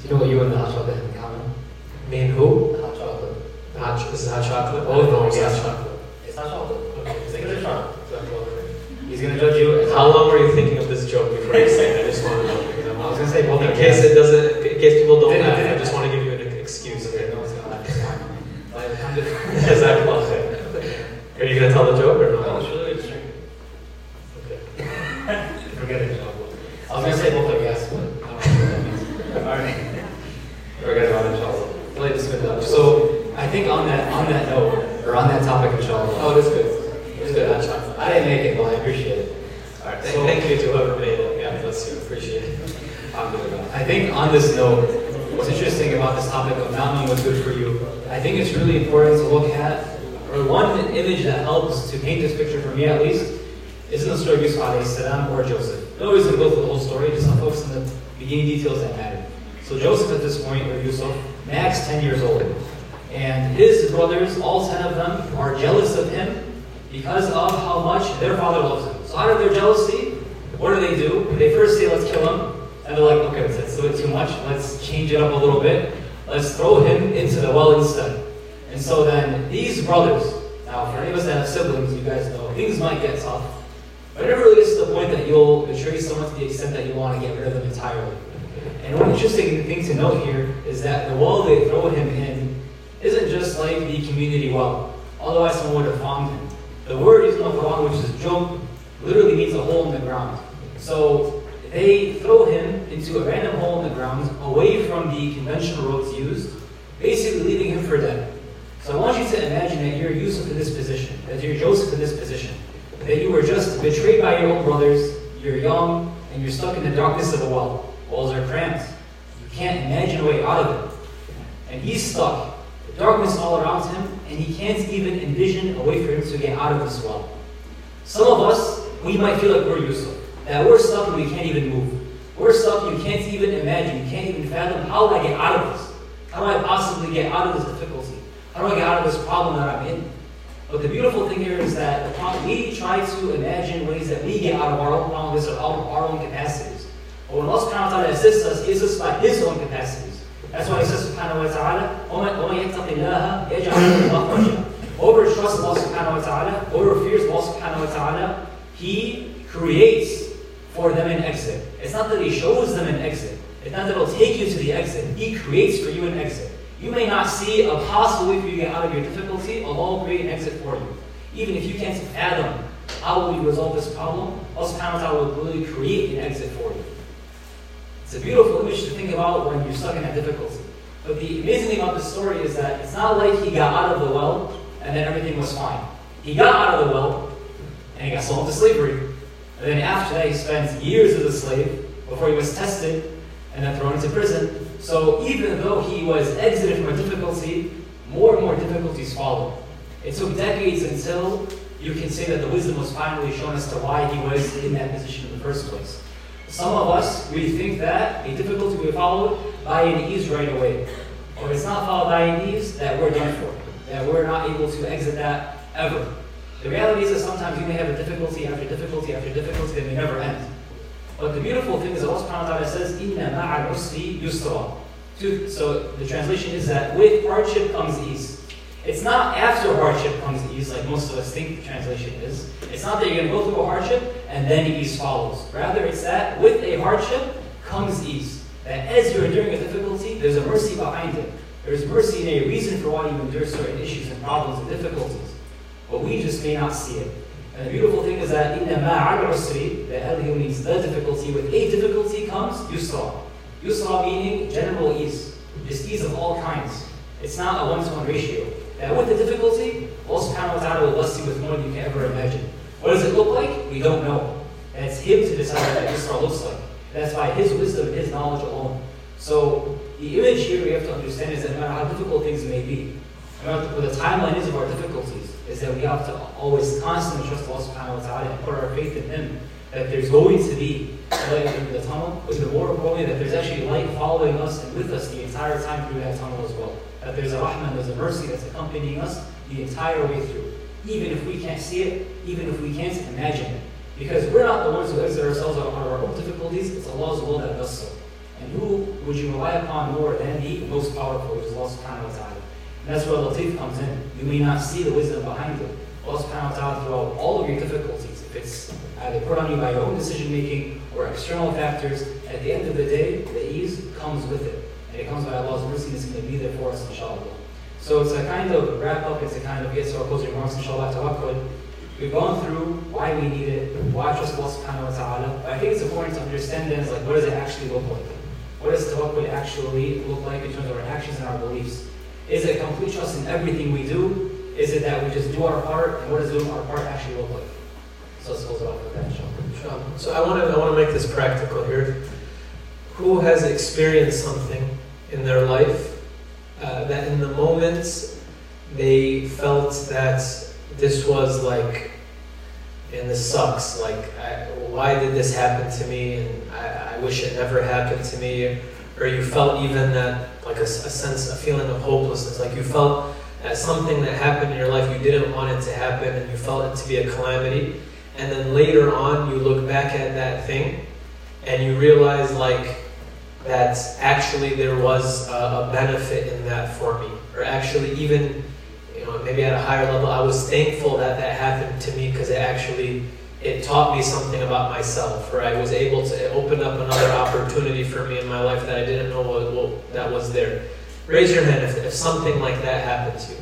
you know what you and the chocolate have in common? Me and who? Hot chocolate. Hot, this is hot chocolate? Oh, no, it's hot hot chocolate. It's hot chocolate. Okay. It's like a shot. He's gonna judge you. How long were you thinking of this joke before you say it? I just want to know. [LAUGHS] I'm was gonna say both In case it doesn't, in case people don't laugh, I just want to give you an excuse. Okay, no one's gonna laugh. It's fine. Like, I'm just- Jazakallah khair. Are you going to tell the joke or No, not? it's really interesting. Okay. Forget it. I was gonna say both are yes, but I don't know what that means. Alright. Forget about it, inshallah. Play this good up. So I think on that on that note, or on that topic, inshallah. Oh, that's good. it's good. hot chocolate. I didn't make it, but I appreciate it. Alright, Thank, so thank you to whoever made it. God bless you. Appreciate it. Alhamdulillah. I think on this note, what's interesting about this topic of not knowing what's good for you, I think it's really important to look at, or one image that helps to paint this picture for me at least, is in the story of Yusuf salam or Joseph. No reason to go through the whole story, just to focus on the beginning details that matter. So Joseph at this point, or Yusuf, max 10 years old. And his brothers, all 10 of them, are jealous of him because of how much their father loves him. So out of their jealousy, what do they do? They first say, let's kill him. And they're like, okay, that's a bit too much. Let's change it up a little bit. Let's throw him into the well instead. And so then these brothers, now for any of us that have siblings, you guys know, things might get tough. But it never really gets to the point that you'll betray someone to the extent that you want to get rid of them entirely. And one interesting thing to note here is that the well they throw him in isn't just like the community well. Otherwise, someone would have found him. The word used in the which is jubb, literally means a hole in the ground. So they throw him into a random hole in the ground, away from the conventional roads used, basically leaving him for dead. So I want you to imagine that you're Yusuf in this position, that you're Joseph in this position, that you were just betrayed by your own brothers, you're young, and you're stuck in the darkness of a well. Walls are cramped. You can't imagine a way out of it. And he's stuck. The darkness all around him, and he can't even envision a way for him to get out of this well. Some of us, we might feel like we're Yusuf, that we're stuck and we can't even move. We're stuck, you can't even imagine, you can't even fathom how do I get out of this? How do I possibly get out of this difficulty? How do I get out of this problem that I'm in? But the beautiful thing here is that we try to imagine ways that we get out of our own problems or our own capacities. But when Allah subhanahu wa ta'ala assists us, He assists by His own capacities. That's why He says subhanahu wa ta'ala, وَمَنْ يَتَّقِ اللَّهَ يَجْعَلْ لَهُ Whoever trusts Allah subhanahu wa ta'ala, whoever fears Allah subhanahu wa ta'ala, He creates for them an exit. It's not that He shows them an exit. It's not that He'll take you to the exit. He creates for you an exit. You may not see a possible way for you to get out of your difficulty, Allah will create an exit for you. Even if you can't fathom how will you resolve this problem, Allah subhanahu wa ta'ala will really create an exit for you. It's a beautiful image to think about when you're stuck in that difficulty. But the amazing thing about this story is that it's not like he got out of the well and then everything was fine. He got out of the well and he got sold into slavery. And then after that, he spent years as a slave before he was tested and then thrown into prison. So even though he was exited from a difficulty, more and more difficulties followed. It took decades until you can say that the wisdom was finally shown as to why he was in that position in the first place. Some of us, we think that a difficulty we followed by an ease right away. Or it's not followed by an ease, that we're done for. That we're not able to exit that ever. The reality is that sometimes you may have a difficulty after difficulty after difficulty that may never end. But the beautiful thing is Allah subhanahu wa ta'ala says, Inna ma'al usri yusra. So the translation is that with hardship comes ease. It's not after hardship comes ease, like most of us think the translation is. It's not that you're going to go through a hardship and then ease follows. Rather, it's that with a hardship comes ease. That as you're enduring a difficulty, there's a mercy behind it. There's mercy and a reason for why you endure certain issues and problems and difficulties. But we just may not see it. And the beautiful thing is that in the ma'al usri, the al means the difficulty, with a difficulty comes yusra. Yusra meaning general ease, just ease of all kinds. It's not a one-to-one ratio. That with the difficulty, Allah subhanahu wa ta'ala will bless you with more than you can ever imagine. What does it look like? We don't know. And it's Him to decide what that Yusra looks like. That's by His wisdom, and His knowledge alone. So the image here we have to understand is that no matter how difficult things may be, no matter what the timeline is of our difficulties, is that we have to always constantly trust Allah subhanahu wa ta'ala and put our faith in Him that there's going to be light in the tunnel, but more importantly that there's actually light following us and with us the entire time through that tunnel as well. That there's a rahmah, there's a mercy that's accompanying us the entire way through. Even if we can't see it, even if we can't imagine it. Because we're not the ones who exit ourselves out of our own difficulties, it's Allah's will that does so. And who would you rely upon more than the most powerful, which is Allah subhanahu wa ta'ala. And that's where Latif comes in. You may not see the wisdom behind it. Allah subhanahu wa ta'ala throughout all of your difficulties, if it's uh, either put on you by your own decision making or external factors, at the end of the day, the ease comes with it. And it comes by Allah's mercy and it's going to be there for us, inshallah. So it's a kind of wrap up, it's a kind of to our closing remarks, inshallah, tawakkul. We've gone through why we need it, why trust Allah subhanahu wa ta'ala. But I think it's important to understand then, like, what does it actually look like? What does tawakkul actually look like in terms of our actions and our beliefs? Is it complete trust in everything we do? Is it that we just do our part? And what does doing our part actually look like? So let's close it off with that, inshallah. So I want to I make this practical here. Who has experienced something in their life uh, that in the moment they felt that this was like and this sucks. Like, I, why did this happen to me? And I, I wish it never happened to me. Or you felt even that, like a, a sense, a feeling of hopelessness. Like you felt that something that happened in your life you didn't want it to happen, and you felt it to be a calamity. And then later on, you look back at that thing, and you realize like that actually there was a, a benefit in that for me, or actually even you know maybe at a higher level, I was thankful that that happened to me because it actually it taught me something about myself, or I was able to open up another opportunity for me in my life that I didn't know what, what that was there. Raise your hand if, if something like that happened to you.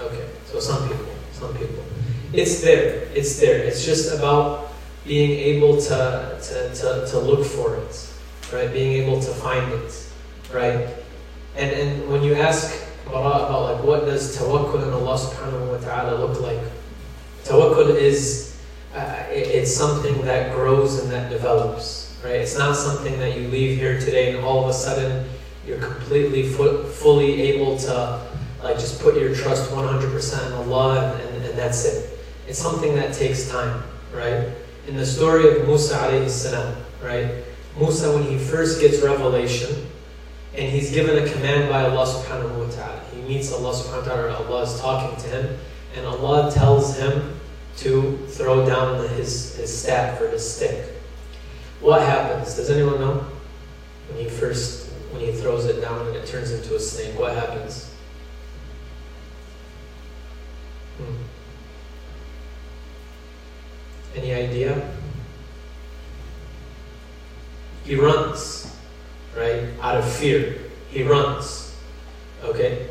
Okay, so some people, some people. It's there, it's there. It's just about being able to, to, to, to look for it, right? Being able to find it, right? And, and when you ask about like what does tawakkul in Allah subhanahu wa ta'ala look like, Tawakkul is uh, it's something that grows and that develops, right? It's not something that you leave here today and all of a sudden you're completely fully able to like just put your trust 100% in Allah and, and, and, that's it. It's something that takes time, right? In the story of Musa alayhi salam, right? Musa, when he first gets revelation, and he's given a command by Allah subhanahu wa ta'ala. He meets Allah subhanahu wa ta'ala, Allah is talking to him, and Allah tells him to throw down his, his staff or his stick. What happens? Does anyone know? When he first, when he throws it down and it turns into a snake, what happens? Hmm. Any idea? He runs, right? Out of fear. He runs. Okay?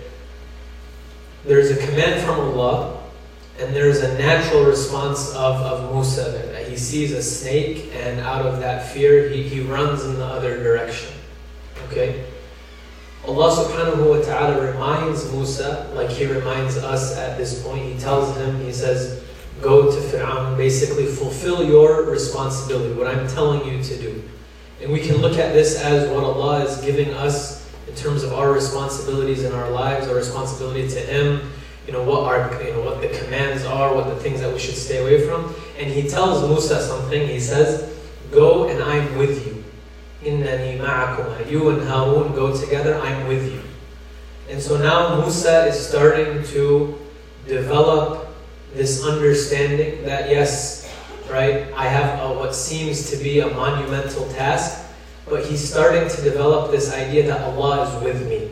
There's a command from Allah and there's a natural response of, of Musa there. He sees a snake, and out of that fear, he, he runs in the other direction. Okay? Allah subhanahu wa ta'ala reminds Musa, like He reminds us at this point. He tells him, He says, Go to Fir'aun, basically fulfill your responsibility, what I'm telling you to do. And we can look at this as what Allah is giving us in terms of our responsibilities in our lives, our responsibility to Him you know, what our, you know, what the commands are, what the things that we should stay away from. And he tells Musa something. He says, "Go and I'm with you. Innani ma'akuma. You and Harun go together. I'm with you." And so now Musa is starting to develop this understanding that yes, right, I have a, what seems to be a monumental task, but he's starting to develop this idea that Allah is with me?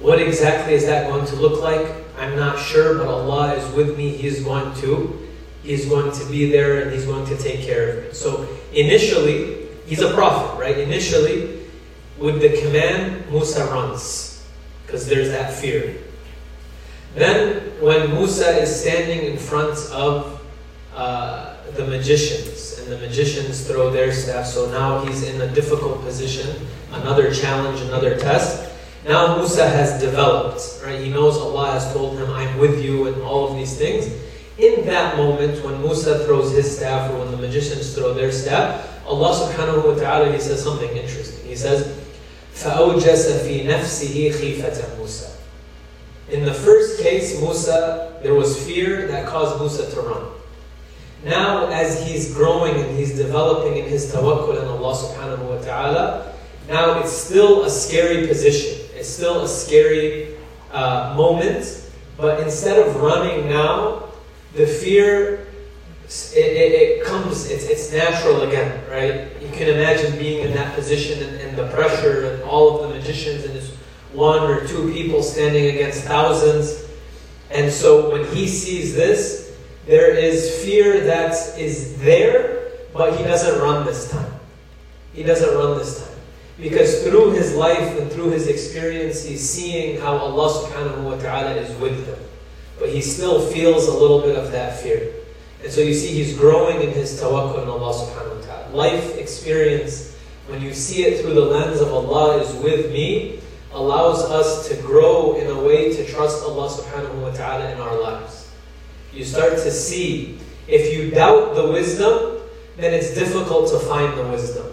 What exactly is that going to look like? I'm not sure, but Allah is with me. He is going to. He is going to be there and He's going to take care of it. So initially, He's a prophet, right? Initially, with the command, Musa runs because there's that fear. Then, when Musa is standing in front of uh, the magicians, and the magicians throw their staff, so now he's in a difficult position, another challenge, another test. Now Musa has developed, right? He knows Allah has told him, I'm with you, and all of these things. In that moment, when Musa throws his staff, or when the magicians throw their staff, Allah subhanahu wa ta'ala, He says something interesting. He says, فَأَوْجَسَ فِي نَفْسِهِ خِيفَةَ Musa. In the first case, Musa, there was fear that caused Musa to run. Now, as he's growing and he's developing in his tawakkul on Allah subhanahu wa ta'ala, now it's still a scary position. It's still a scary uh, moment, but instead of running now, the fear it, it, it, comes, it's, it's natural again, right? You can imagine being in that position and, and the pressure and all of the magicians and just one or two people standing against thousands. And so when he sees this, there is fear that is there, but he doesn't run this time. He doesn't run this time. Because through his life and through his experience, he's seeing how Allah subhanahu wa ta'ala is with him. But he still feels a little bit of that fear. And so you see he's growing in his tawakkul on Allah subhanahu wa ta'ala. Life experience, when you see it through the lens of Allah is with me, allows us to grow in a way to trust Allah subhanahu wa ta'ala in our lives. You start to see, if you doubt the wisdom, then it's difficult to find the wisdom.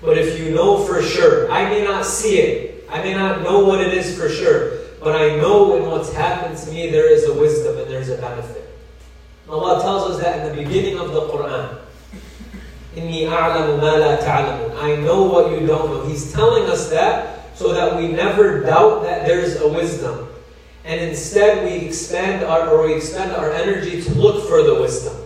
But if you know for sure, I may not see it, I may not know what it is for sure, but I know in what's happened to me there is a wisdom and there's a benefit. Allah tells us that in the beginning of the Quran. I know what you don't know. He's telling us that so that we never doubt that there's a wisdom. And instead we expand our or we expend our energy to look for the wisdom.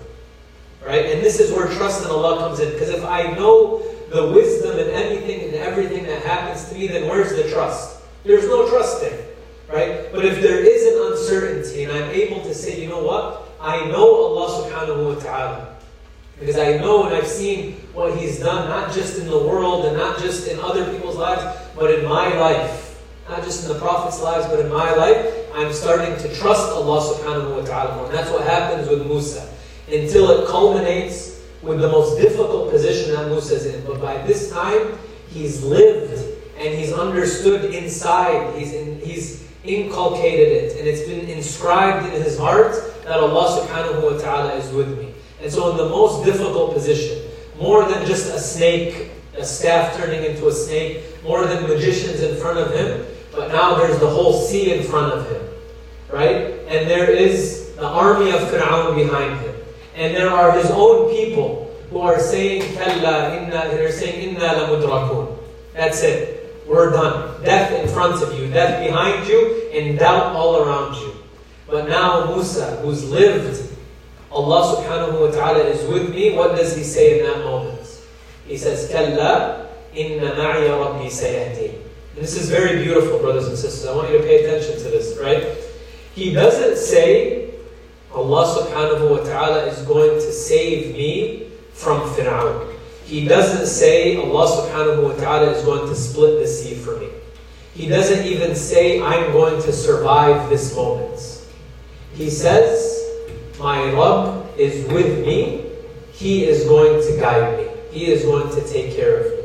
Right? And this is where trust in Allah comes in. Because if I know the wisdom in anything and everything that happens to me, then where's the trust? There's no trust there. Right? But if there is an uncertainty and I'm able to say, you know what? I know Allah subhanahu wa ta'ala. Because I know and I've seen what He's done, not just in the world and not just in other people's lives, but in my life. Not just in the Prophet's lives, but in my life. I'm starting to trust Allah subhanahu wa ta'ala. And that's what happens with Musa. Until it culminates with the most difficult position that Musa's in. But by this time, he's lived and he's understood inside. He's, in, he's inculcated it. And it's been inscribed in his heart that Allah subhanahu wa ta'ala is with me. And so in the most difficult position, more than just a snake, a staff turning into a snake, more than magicians in front of him, but now there's the whole sea in front of him. Right? And there is the army of Fir'aun behind him. And there are his own people who are saying, Kalla, inna, they're saying, Inna lamudrakun. That's it. We're done. Death in front of you, death behind you, and doubt all around you. But now Musa, who's lived, Allah subhanahu wa ta'ala is with me, what does he say in that moment? He says, Kalla, inna ma'i rabbi sayahdeen. This is very beautiful, brothers and sisters. I want you to pay attention to this, right? He doesn't say, Allah subhanahu wa ta'ala is going to save me from Fir'aun. He doesn't say Allah subhanahu wa ta'ala is going to split the sea for me. He doesn't even say I'm going to survive this moment. He says, My Rabb is with me. He is going to guide me. He is going to take care of me.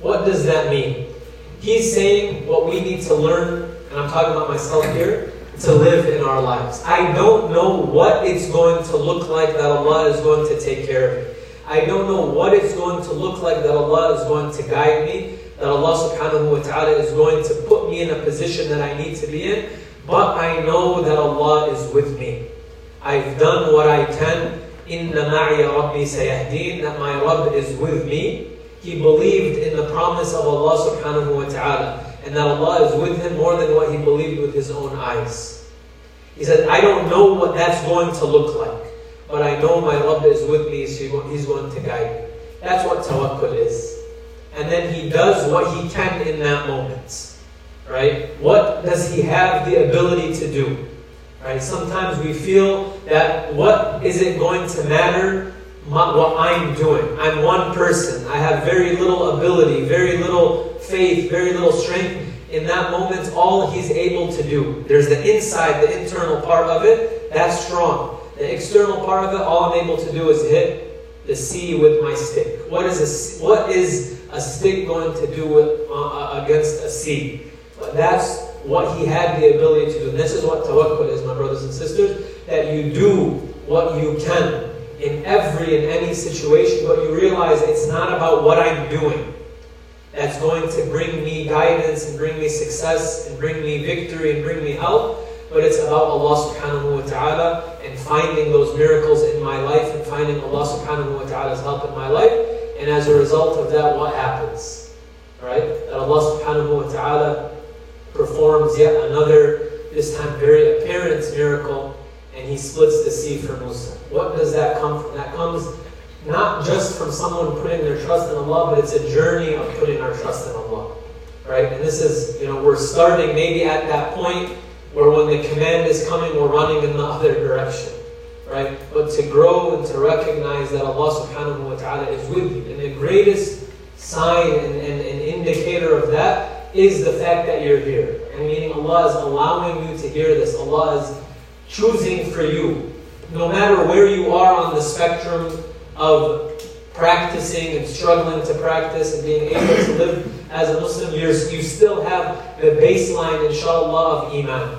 What does that mean? He's saying what we need to learn, and I'm talking about myself here, to live in our lives. I don't know what it's going to look like that Allah is going to take care of me. I don't know what it's going to look like that Allah is going to guide me, that Allah subhanahu wa ta'ala is going to put me in a position that I need to be in, but I know that Allah is with me. I've done what I can. Inna ma'i rabbi sayahdeen, that my Rabb is with me. He believed in the promise of Allah subhanahu wa ta'ala and that Allah is with him more than what he believed with his own eyes. He said, I don't know what that's going to look like, but I know my Rabb is with me, so he's going to guide me. That's what tawakkul is. And then he does what he can in that moment. Right? What does he have the ability to do? Right? Sometimes we feel that what is it going to matter my, what I'm doing. I'm one person. I have very little ability, very little faith, very little strength. In that moment, all he's able to do. There's the inside, the internal part of it. That's strong. The external part of it, all I'm able to do is hit the sea with my stick. What is a, what is a stick going to do with, uh, uh against a sea? But that's what he had the ability to do. And this is what tawakkul is, my brothers and sisters, that you do what you can in every and any situation, but you realize it's not about what I'm doing that's going to bring me guidance and bring me success and bring me victory and bring me help, but it's about Allah subhanahu wa ta'ala and finding those miracles in my life and finding Allah subhanahu wa ta'ala's help in my life. And as a result of that, what happens? Right? That Allah subhanahu wa ta'ala performs yet another, this time very apparent miracle, and He splits the sea for Musa. What does that come from? That comes not just from someone putting their trust in Allah, but it's a journey of putting our trust in Allah. Right? And this is, you know, we're starting maybe at that point where when the command is coming, we're running in the other direction. Right? But to grow and to recognize that Allah subhanahu wa ta'ala is with you. And the greatest sign and, and, and indicator of that is the fact that you're here. And meaning Allah is allowing you to hear this. Allah is choosing for you. No matter where you are on the spectrum of practicing and struggling to practice and being able to live as a Muslim, you you still have the baseline, inshallah, of Iman.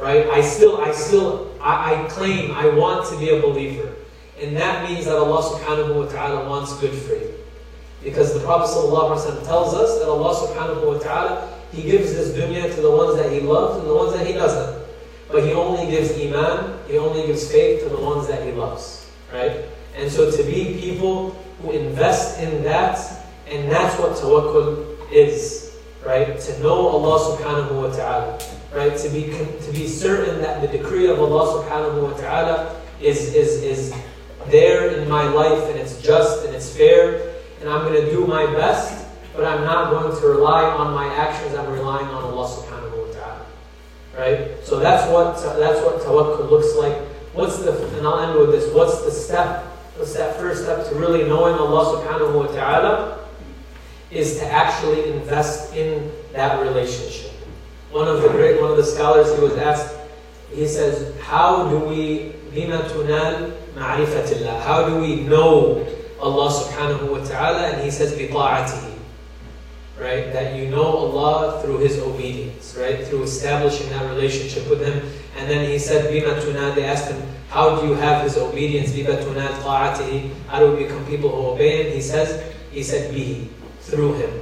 Right? I still, I still, I, I claim I want to be a believer. And that means that Allah subhanahu wa ta'ala wants good for you. Because the Prophet ﷺ tells us that Allah subhanahu wa ta'ala He gives this dunya to the ones that He loves and the ones that He doesn't. But He only gives iman, He only gives faith to the ones that He loves. Right? And so to be people who invest in that, and that's what tawakkul is. Right? To know Allah subhanahu wa ta'ala. Right? To be to be certain that the decree of Allah subhanahu wa ta'ala is, is, is there in my life and it's just and it's fair and I'm going to do my best, but I'm not going to rely on my actions, I'm relying on Allah subhanahu wa ta'ala right? So that's what that's what tawakkul looks like. What's the and I'll end with this? What's the step? What's that first step to really knowing Allah Subhanahu wa Taala? Is to actually invest in that relationship. One of the great one of the scholars he was asked. He says, "How do we bima tunal ma'rifatillah? How do we know Allah Subhanahu wa Taala?" And he says, "Bi ta'atihi." right? That you know Allah through His obedience, right? Through establishing that relationship with Him. And then he said, Bima tunad, they asked him, how do you have His obedience? Bima tunad ta'atihi, how do we become people who obey Him? He says, he said, bihi, through Him,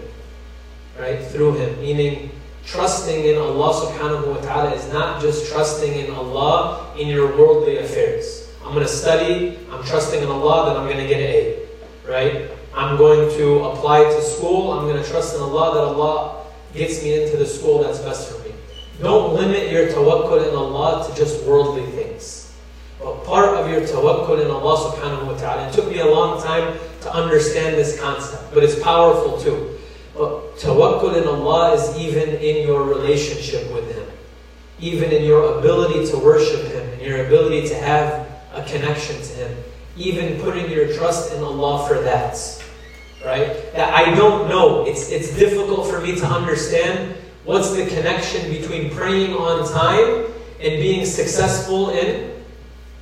right? Through Him, meaning trusting in Allah subhanahu wa ta'ala is not just trusting in Allah in your worldly affairs. I'm going to study, I'm trusting in Allah, then I'm going to get an A, right? I'm going to apply to school, I'm going to trust in Allah that Allah gets me into the school that's best for me. Don't limit your tawakkul in Allah to just worldly things. But part of your tawakkul in Allah subhanahu wa ta'ala, it took me a long time to understand this concept, but it's powerful too. But tawakkul in Allah is even in your relationship with Him, even in your ability to worship Him, and your ability to have a connection to Him, even putting your trust in Allah for that. Right? That I don't know. It's, it's difficult for me to understand what's the connection between praying on time and being successful in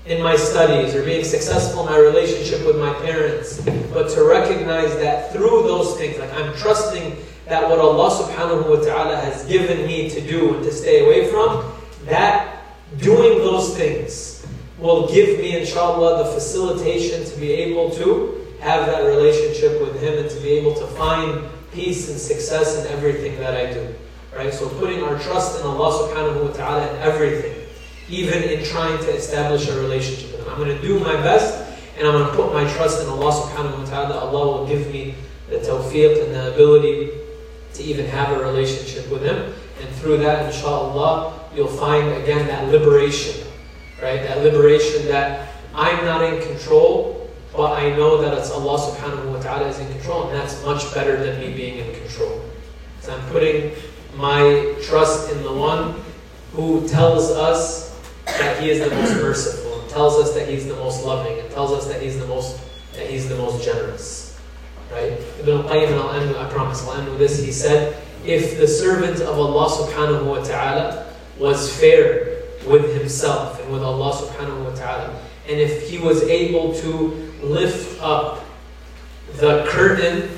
in my studies or being successful in my relationship with my parents, but to recognize that through those things, like I'm trusting that what Allah subhanahu wa ta'ala has given me to do and to stay away from, that doing those things will give me, inshallah, the facilitation to be able to have that relationship with Him and to be able to find peace and success in everything that I do. Right? So putting our trust in Allah subhanahu wa ta'ala in everything even in trying to establish a relationship with Him. I'm going to do my best and I'm going to put my trust in Allah subhanahu wa ta'ala. Allah will give me the tawfiq and the ability to even have a relationship with Him. And through that, inshallah, you'll find again that liberation, right? That liberation that I'm not in control, but I know that it's Allah subhanahu wa ta'ala is in control, and that's much better than me being in control. So I'm putting my trust in the one who tells us that He is the most merciful, and tells us that He's the most loving, and tells us that He's the most that He's the most generous. Right? Ibn al-Qayyim, I'll end I promise I'll end with this, he said, if the servant of Allah subhanahu wa ta'ala was fair with himself and with Allah subhanahu wa ta'ala, and if he was able to lift up the curtain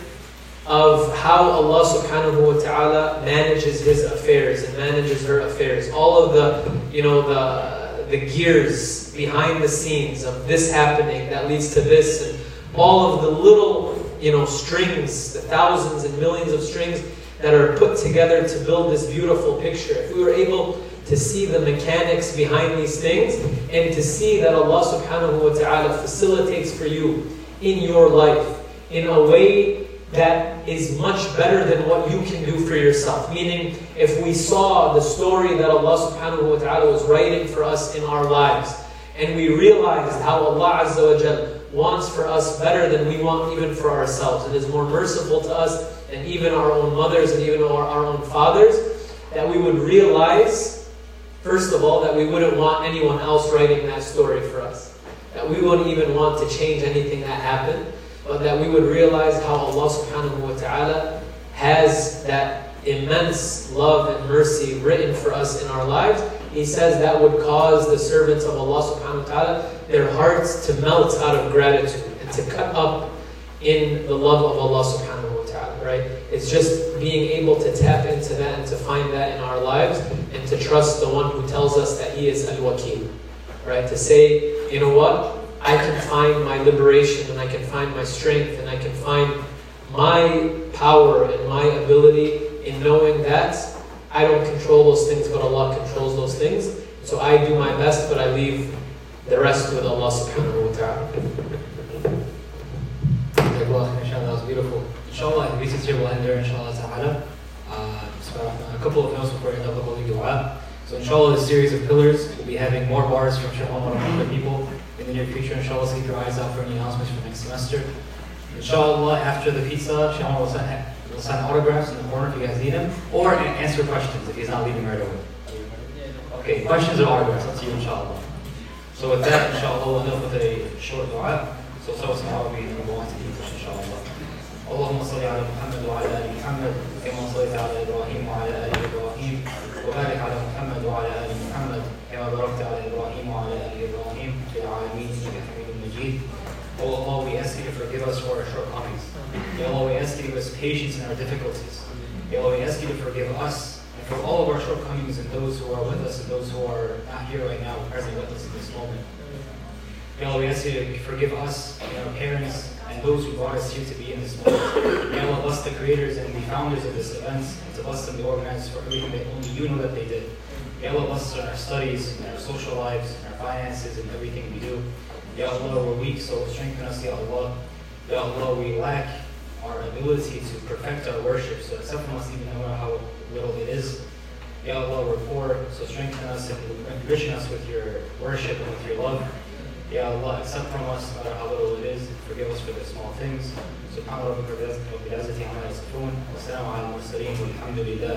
of how Allah subhanahu wa ta'ala manages his affairs and manages her affairs. All of the, you know, the the gears behind the scenes of this happening that leads to this and all of the little you know strings the thousands and millions of strings that are put together to build this beautiful picture if we were able to see the mechanics behind these things and to see that Allah subhanahu wa ta'ala facilitates for you in your life in a way that is much better than what you can do for yourself. Meaning, if we saw the story that Allah subhanahu wa ta'ala was writing for us in our lives, and we realized how Allah Azza wa Jal wants for us better than we want even for ourselves, and is more merciful to us than even our own mothers and even our, our own fathers, that we would realize, first of all, that we wouldn't want anyone else writing that story for us. That we wouldn't even want to change anything that happened but that we would realize how Allah subhanahu wa ta'ala has that immense love and mercy written for us in our lives. He says that would cause the servants of Allah subhanahu wa ta'ala, their hearts to melt out of gratitude and to cut up in the love of Allah subhanahu wa ta'ala, right? It's just being able to tap into that and to find that in our lives and to trust the one who tells us that he is al-wakil, right? To say, you know what? I can find my liberation and I can find my strength and I can find my power and my ability in knowing that I don't control those things, but Allah controls those things. So I do my best, but I leave the rest with Allah subhanahu wa ta'ala. Jazakallah, inshallah, that was Inshallah, the visits here will end there, inshallah ta'ala. Uh, so, a couple of notes before I end up the holy dua. So inshallah, this series of pillars, we'll be having more bars from Sheikh Omar and other people in the near future. Inshallah, keep your eyes out for any announcements for next semester. Inshallah, after the pizza, Sheikh Omar will send, will send autographs in the corner if you guys need them, or answer questions if he's not leaving right away. Okay, questions or autographs, up to you, inshallah. So with that, inshallah, we'll end up with a short dua. So, so, Arabic, and we'll go on to English, inshallah. اللهم صل على محمد وعلى ال محمد كما صليت على ابراهيم وعلى ال ابراهيم وبارك على محمد وعلى ال محمد كما باركت على ابراهيم وعلى ال ابراهيم في العالمين انك حميد مجيد Oh Allah, we ask you to forgive us for our shortcomings. Ya Allah, we ask you to give us patience in our difficulties. Ya Allah, we ask you to forgive us and for all of our shortcomings and those who are with us and those who are not here right now, present with us in this moment. Ya Allah, we ask you to forgive us and our parents and those who brought us here to be in this moment. Ya Allah, bless the creators and the founders of this event and to bless them, the organizers, for everything that only you know that they did. Ya Allah, bless us in our studies, in our social lives, in our finances, and everything we do. Ya Allah, we're weak, so strengthen us, Ya Allah. Ya Allah, we lack our ability to perfect our worship, so accept from us even no matter how little it is. Ya Allah, we're poor, so strengthen us and enrich us with your worship and with your love. Ya Allah, accept from us no matter how little it is. Forgive us for the small things. سبحان ربك رب العزة عما يصفون وسلام على المرسلين والحمد لله